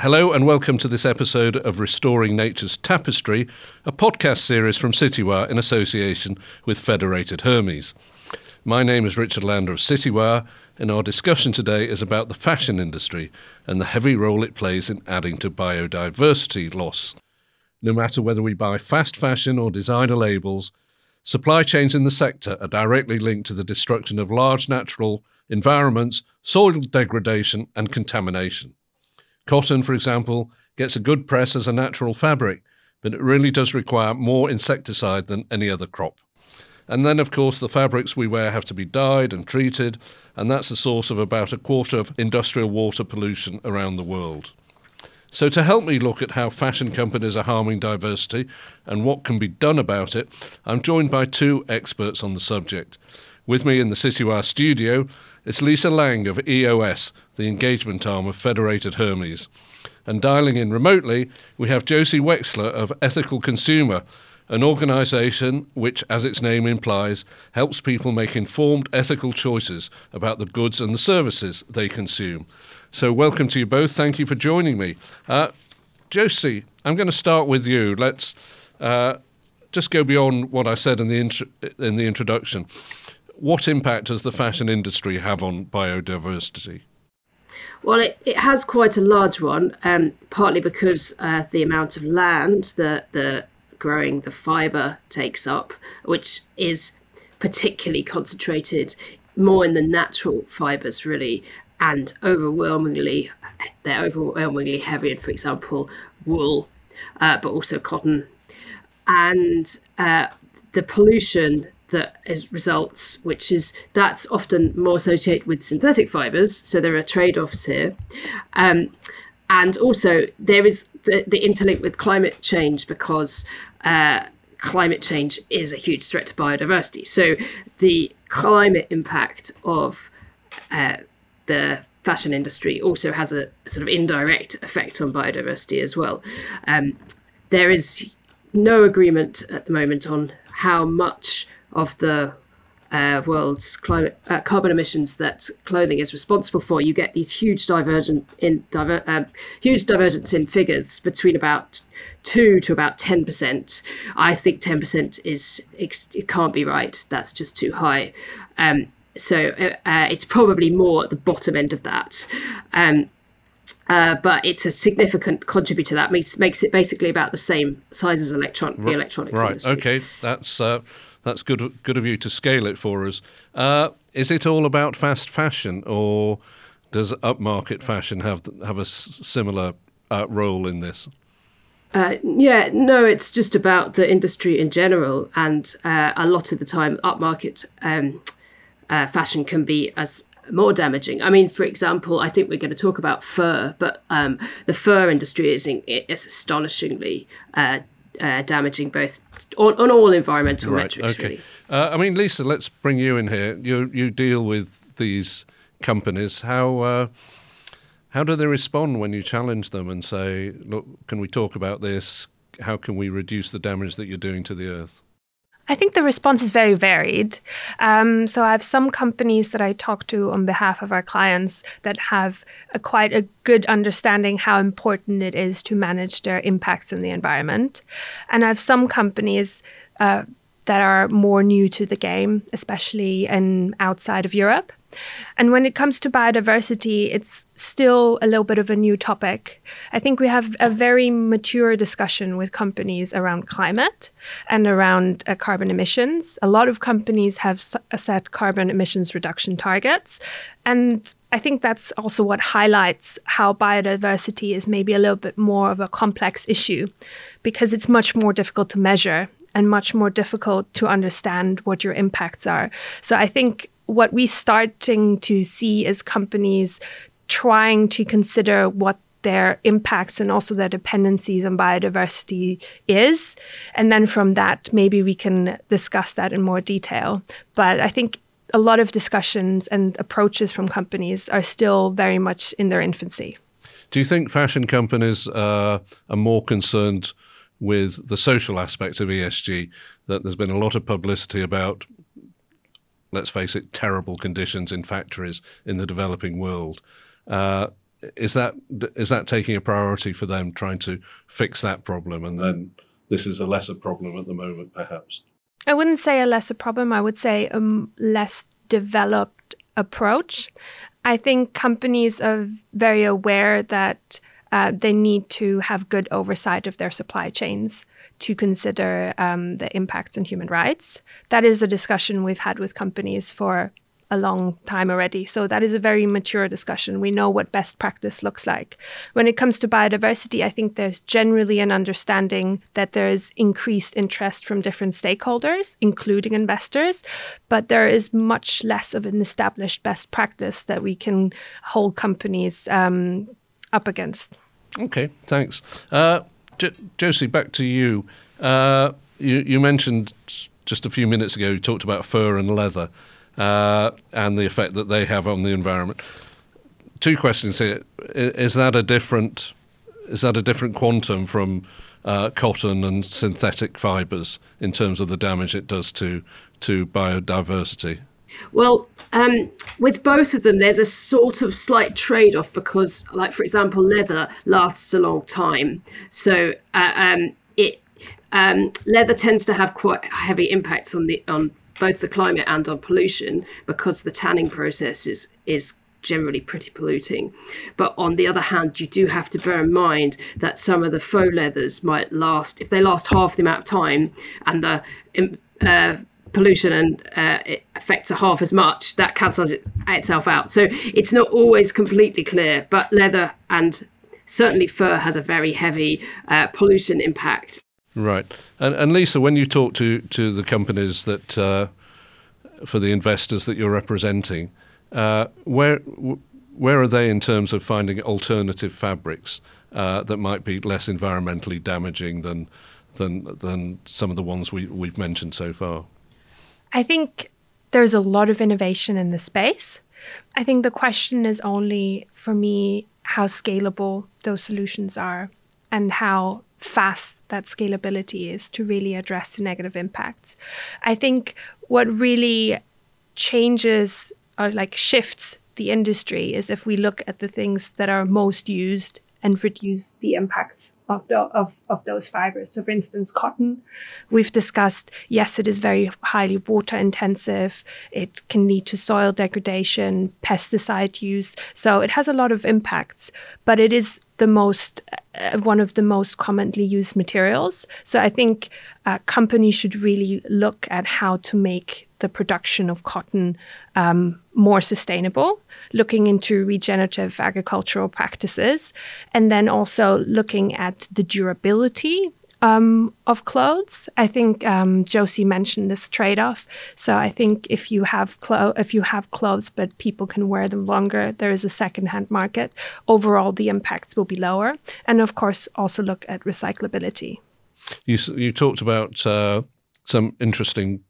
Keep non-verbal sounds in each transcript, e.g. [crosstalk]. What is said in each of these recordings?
Hello and welcome to this episode of Restoring Nature's Tapestry, a podcast series from Citywire in association with Federated Hermes. My name is Richard Lander of Citywire, and our discussion today is about the fashion industry and the heavy role it plays in adding to biodiversity loss. No matter whether we buy fast fashion or designer labels, supply chains in the sector are directly linked to the destruction of large natural environments, soil degradation, and contamination. Cotton, for example, gets a good press as a natural fabric, but it really does require more insecticide than any other crop. And then, of course, the fabrics we wear have to be dyed and treated, and that's the source of about a quarter of industrial water pollution around the world. So, to help me look at how fashion companies are harming diversity and what can be done about it, I'm joined by two experts on the subject. With me in the Citywire studio it's Lisa Lang of EOS, the engagement arm of Federated Hermes. And dialing in remotely, we have Josie Wexler of Ethical Consumer, an organisation which, as its name implies, helps people make informed ethical choices about the goods and the services they consume. So, welcome to you both. Thank you for joining me. Uh, Josie, I'm going to start with you. Let's uh, just go beyond what I said in the, in the introduction what impact does the fashion industry have on biodiversity? Well, it, it has quite a large one, um, partly because uh, the amount of land that the growing the fibre takes up, which is particularly concentrated more in the natural fibres, really, and overwhelmingly, they're overwhelmingly heavy in, for example, wool, uh, but also cotton. And uh, the pollution that is results, which is that's often more associated with synthetic fibers. So there are trade-offs here, um, and also there is the, the interlink with climate change because uh, climate change is a huge threat to biodiversity. So the climate impact of uh, the fashion industry also has a, sort of indirect effect on biodiversity as well. Um, there is no agreement at the moment on how much of the uh, world's climate uh, carbon emissions that clothing is responsible for, you get these huge divergent in diver, um, huge divergence in figures between about two to about ten percent. I think ten percent is it can't be right. That's just too high. Um, so uh, uh, it's probably more at the bottom end of that. Um, uh, but it's a significant contributor. That makes makes it basically about the same size as electron the electronics right. industry. Okay, that's uh, that's good good of you to scale it for us. Uh, is it all about fast fashion, or does upmarket fashion have have a s- similar uh, role in this? Uh, yeah, no, it's just about the industry in general, and uh, a lot of the time, upmarket um, uh, fashion can be as more damaging. I mean, for example, I think we're going to talk about fur, but um, the fur industry is, in, is astonishingly uh, damaging both on, on all environmental right, metrics. Okay. Really. Uh, I mean, Lisa, let's bring you in here. You you deal with these companies. How uh, how do they respond when you challenge them and say, "Look, can we talk about this? How can we reduce the damage that you're doing to the earth?" I think the response is very varied. Um, so I have some companies that I talk to on behalf of our clients that have a, quite a good understanding how important it is to manage their impacts on the environment, and I have some companies. Uh, that are more new to the game, especially in outside of Europe. And when it comes to biodiversity, it's still a little bit of a new topic. I think we have a very mature discussion with companies around climate and around uh, carbon emissions. A lot of companies have uh, set carbon emissions reduction targets. And I think that's also what highlights how biodiversity is maybe a little bit more of a complex issue because it's much more difficult to measure and much more difficult to understand what your impacts are. So I think what we're starting to see is companies trying to consider what their impacts and also their dependencies on biodiversity is. And then from that, maybe we can discuss that in more detail. But I think a lot of discussions and approaches from companies are still very much in their infancy. Do you think fashion companies uh, are more concerned with the social aspect of ESG? That there's been a lot of publicity about let's face it, terrible conditions in factories in the developing world. Uh, is that is that taking a priority for them trying to fix that problem and then this is a lesser problem at the moment perhaps? I wouldn't say a lesser problem. I would say a less developed approach. I think companies are very aware that uh, they need to have good oversight of their supply chains to consider um, the impacts on human rights. That is a discussion we've had with companies for a long time already. So that is a very mature discussion. We know what best practice looks like. When it comes to biodiversity, I think there's generally an understanding that there is increased interest from different stakeholders, including investors, but there is much less of an established best practice that we can hold companies um, up against. Okay, thanks. Uh, Josie, back to you. Uh, you. You mentioned just a few minutes ago, you talked about fur and leather uh, and the effect that they have on the environment. Two questions here: Is that a different is that a different quantum from uh, cotton and synthetic fibres in terms of the damage it does to to biodiversity? Well, um, with both of them, there's a sort of slight trade off because, like, for example, leather lasts a long time. So, uh, um, it um, leather tends to have quite heavy impacts on the on both the climate and on pollution because the tanning process is is generally pretty polluting. But on the other hand, you do have to bear in mind that some of the faux leathers might last if they last half the amount of time and the uh, pollution and uh, it affects a half as much, that cancels it, itself out. So it's not always completely clear, but leather and certainly fur has a very heavy uh, pollution impact. Right. And, and, Lisa, when you talk to, to the companies that, uh, for the investors that you're representing, uh, where, where are they in terms of finding alternative fabrics uh, that might be less environmentally damaging than, than, than some of the ones we, we've mentioned so far? I think there's a lot of innovation in the space. I think the question is only for me how scalable those solutions are and how fast that scalability is to really address the negative impacts. I think what really changes or like shifts the industry is if we look at the things that are most used and reduce the impacts of, the, of, of those fibers. So, for instance, cotton, we've discussed, yes, it is very highly water intensive. It can lead to soil degradation, pesticide use. So, it has a lot of impacts, but it is the most uh, one of the most commonly used materials. So I think uh, companies should really look at how to make the production of cotton um, more sustainable, looking into regenerative agricultural practices, and then also looking at the durability um, of clothes. I think um, Josie mentioned this trade-off. So I think if you have clo- if you have clothes but people can wear them longer, there is a second-hand market. Overall, the impacts will be lower, and of course, also look at recyclability. You you talked about uh, some interesting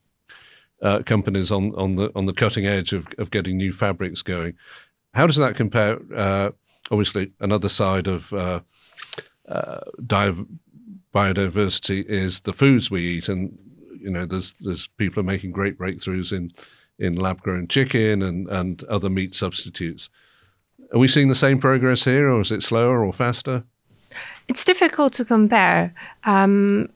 uh, companies on on the on the cutting edge of, of getting new fabrics going. How does that compare? Uh, obviously, another side of uh, uh, biodiversity is the foods we eat, and you know, there's there's people are making great breakthroughs in in lab grown chicken and and other meat substitutes. Are we seeing the same progress here, or is it slower or faster? It's difficult to compare. Um,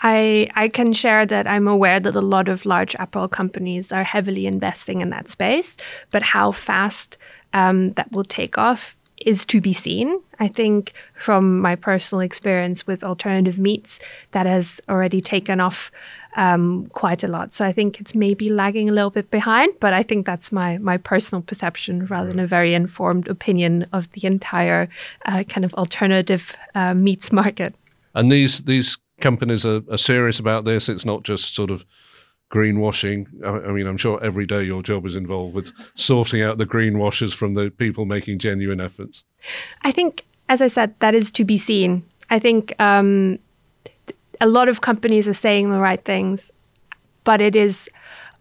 I I can share that I'm aware that a lot of large apparel companies are heavily investing in that space, but how fast um, that will take off is to be seen. I think from my personal experience with alternative meats, that has already taken off um, quite a lot. So I think it's maybe lagging a little bit behind, but I think that's my my personal perception rather than a very informed opinion of the entire uh, kind of alternative uh, meats market. And these these companies are, are serious about this. It's not just sort of greenwashing. I, mean, I'm sure every day your job is involved with sorting out the greenwashers from the people making genuine efforts. I think, as I said, that is to be seen. I think um, a lot of companies are saying the right things, but it is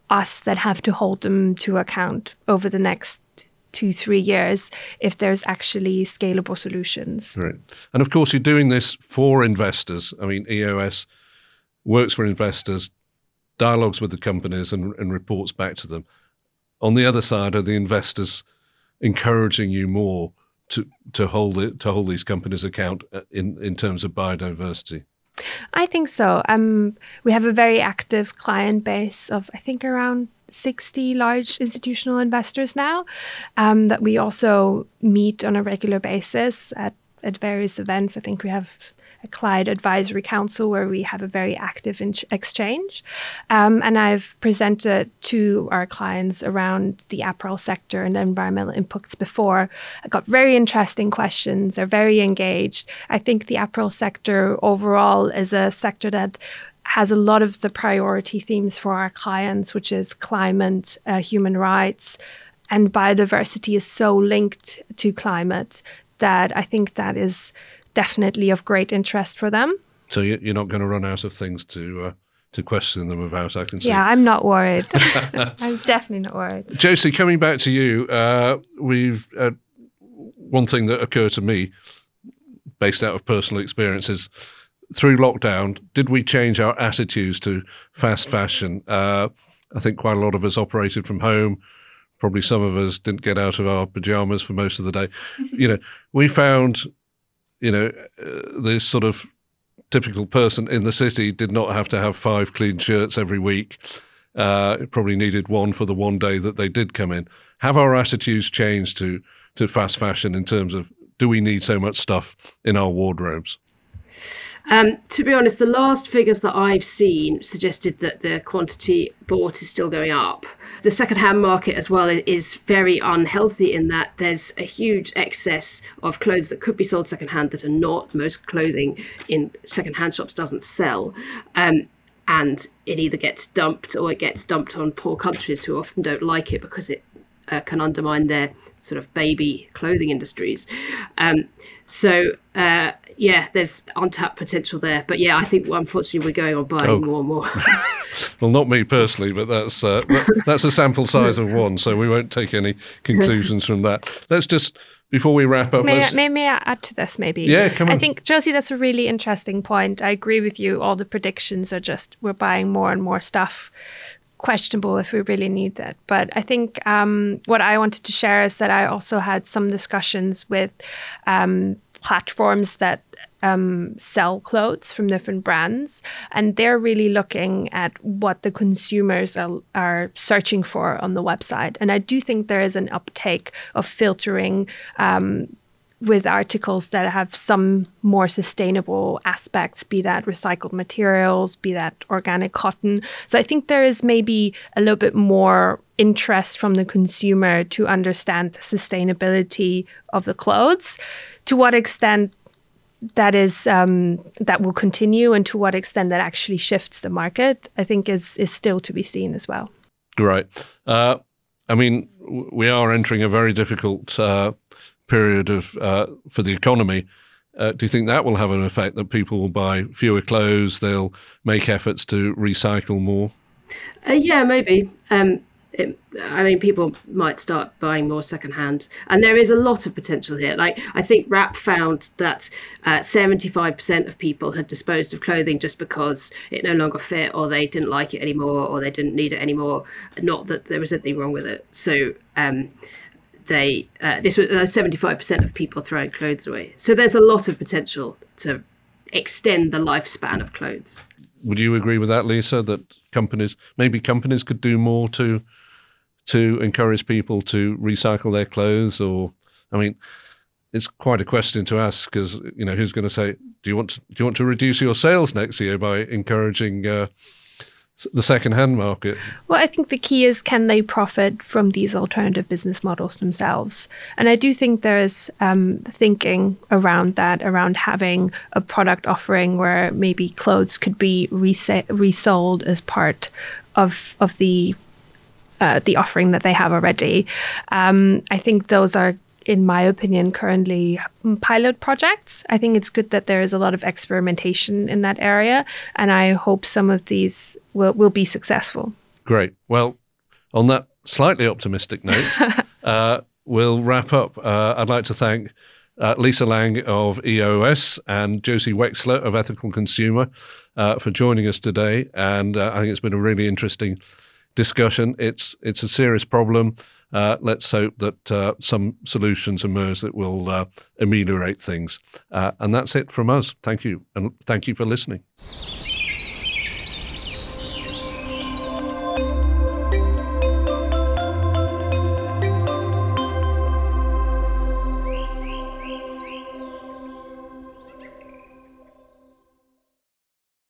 us that have to hold them to account over the next two, three years if there's actually scalable solutions. Right. And of course, you're doing this for investors. I mean, EOS works for investors, dialogues with the companies, and, and reports back to them. On the other side are the investors encouraging you more to to hold it to hold these companies account uh, in in terms of biodiversity? I think so. Um, we have a very active client base of I think around 60 large institutional investors now um, that we also meet on a regular basis at, at various events. I think we have a client advisory council where we have a very active in- exchange. Um, and I've presented to our clients around the apparel sector and environmental impacts before. I got very interesting questions. They're very engaged. I think the apparel sector overall is a sector that has a lot of the priority themes for our clients, which is climate, uh, human rights, and biodiversity is so linked to climate that I think that is definitely of great interest for them. So you're not going to run out of things to uh, to question them about. I can see. Yeah, I'm not worried. [laughs] [laughs] I'm definitely not worried. Josie, coming back to you, uh, we've uh, one thing that occurred to me, based out of personal experiences, through lockdown, did we change our attitudes to fast fashion? Uh, I think quite a lot of us operated from home. Probably some of us didn't get out of our pajamas for most of the day. you know, we found, you know, uh, this sort of typical person in the city did not have to have five clean shirts every week. Uh, probably needed one for the one day that they did come in. Have our attitudes changed to to fast fashion in terms of do we need so much stuff in our wardrobes? Um, to be honest, the last figures that I've seen suggested that the quantity bought is still going up. The second-hand market as well is very unhealthy in that there's a huge excess of clothes that could be sold second-hand that are not. Most clothing in second-hand shops doesn't sell. Um, and it either gets dumped or it gets dumped on poor countries who often don't like it because it uh, can undermine their sort of baby clothing industries. Um, so uh, yeah, there's untapped potential there. But yeah, I think unfortunately we're going on buying oh. more and more. [laughs] [laughs] well, not me personally, but that's uh, that's a sample size of one, so we won't take any conclusions from that. Let's just before we wrap up. May, I, may, may I add to this, maybe? Yeah, come on. I think Josie, that's a really interesting point. I agree with you. All the predictions are just we're buying more and more stuff questionable if we really need that. But I think um, what I wanted to share is that I also had some discussions with um, platforms that um, sell clothes from different brands, and they're really looking at what the consumers are, are, searching for on the website. And I do think there is an uptake of filtering. Um, with articles that have some more sustainable aspects, be that recycled materials, be that organic cotton. So I think there is maybe a little bit more interest from the consumer to understand the sustainability of the clothes. To what extent that is um, that will continue and to what extent that actually shifts the market, I think is is still to be seen as well. Right. Uh, I mean, we are entering a very difficult uh, period of uh, for the economy. Uh, do you think that will have an effect that people will buy fewer clothes? They'll make efforts to recycle more. Uh, yeah, maybe. Um, it, I mean, people might start buying more secondhand, and there is a lot of potential here. Like, I think WRAP found that uh, 75% of people had disposed of clothing just because it no longer fit, or they didn't like it anymore, or they didn't need it anymore. Not that there was anything wrong with it. So, um, they uh, this was uh, 75% of people throwing clothes away. So, there's a lot of potential to extend the lifespan of clothes. Would you agree with that, Lisa? That companies, maybe companies, could do more to to encourage people to recycle their clothes or i mean it's quite a question to ask because you know who's going to say do you want to, do you want to reduce your sales next year by encouraging uh, the second-hand market well i think the key is can they profit from these alternative business models themselves and i do think there's um, thinking around that around having a product offering where maybe clothes could be resa- resold as part of of the uh, the offering that they have already. Um, I think those are in my opinion, currently pilot projects. I think it's good that there is a lot of experimentation in that area, and I hope some of these will, will be successful. Great. Well, on that slightly optimistic note, [laughs] uh, we'll wrap up. Uh, I'd like to thank uh, Lisa Lang of EOS and Josie Wexler of Ethical Consumer uh, for joining us today. And uh, I think it's been a really interesting discussion. It's it's a serious problem. Uh, let's hope that uh, some solutions emerge that will uh, ameliorate things. Uh, and that's it from us. Thank you. And thank you for listening.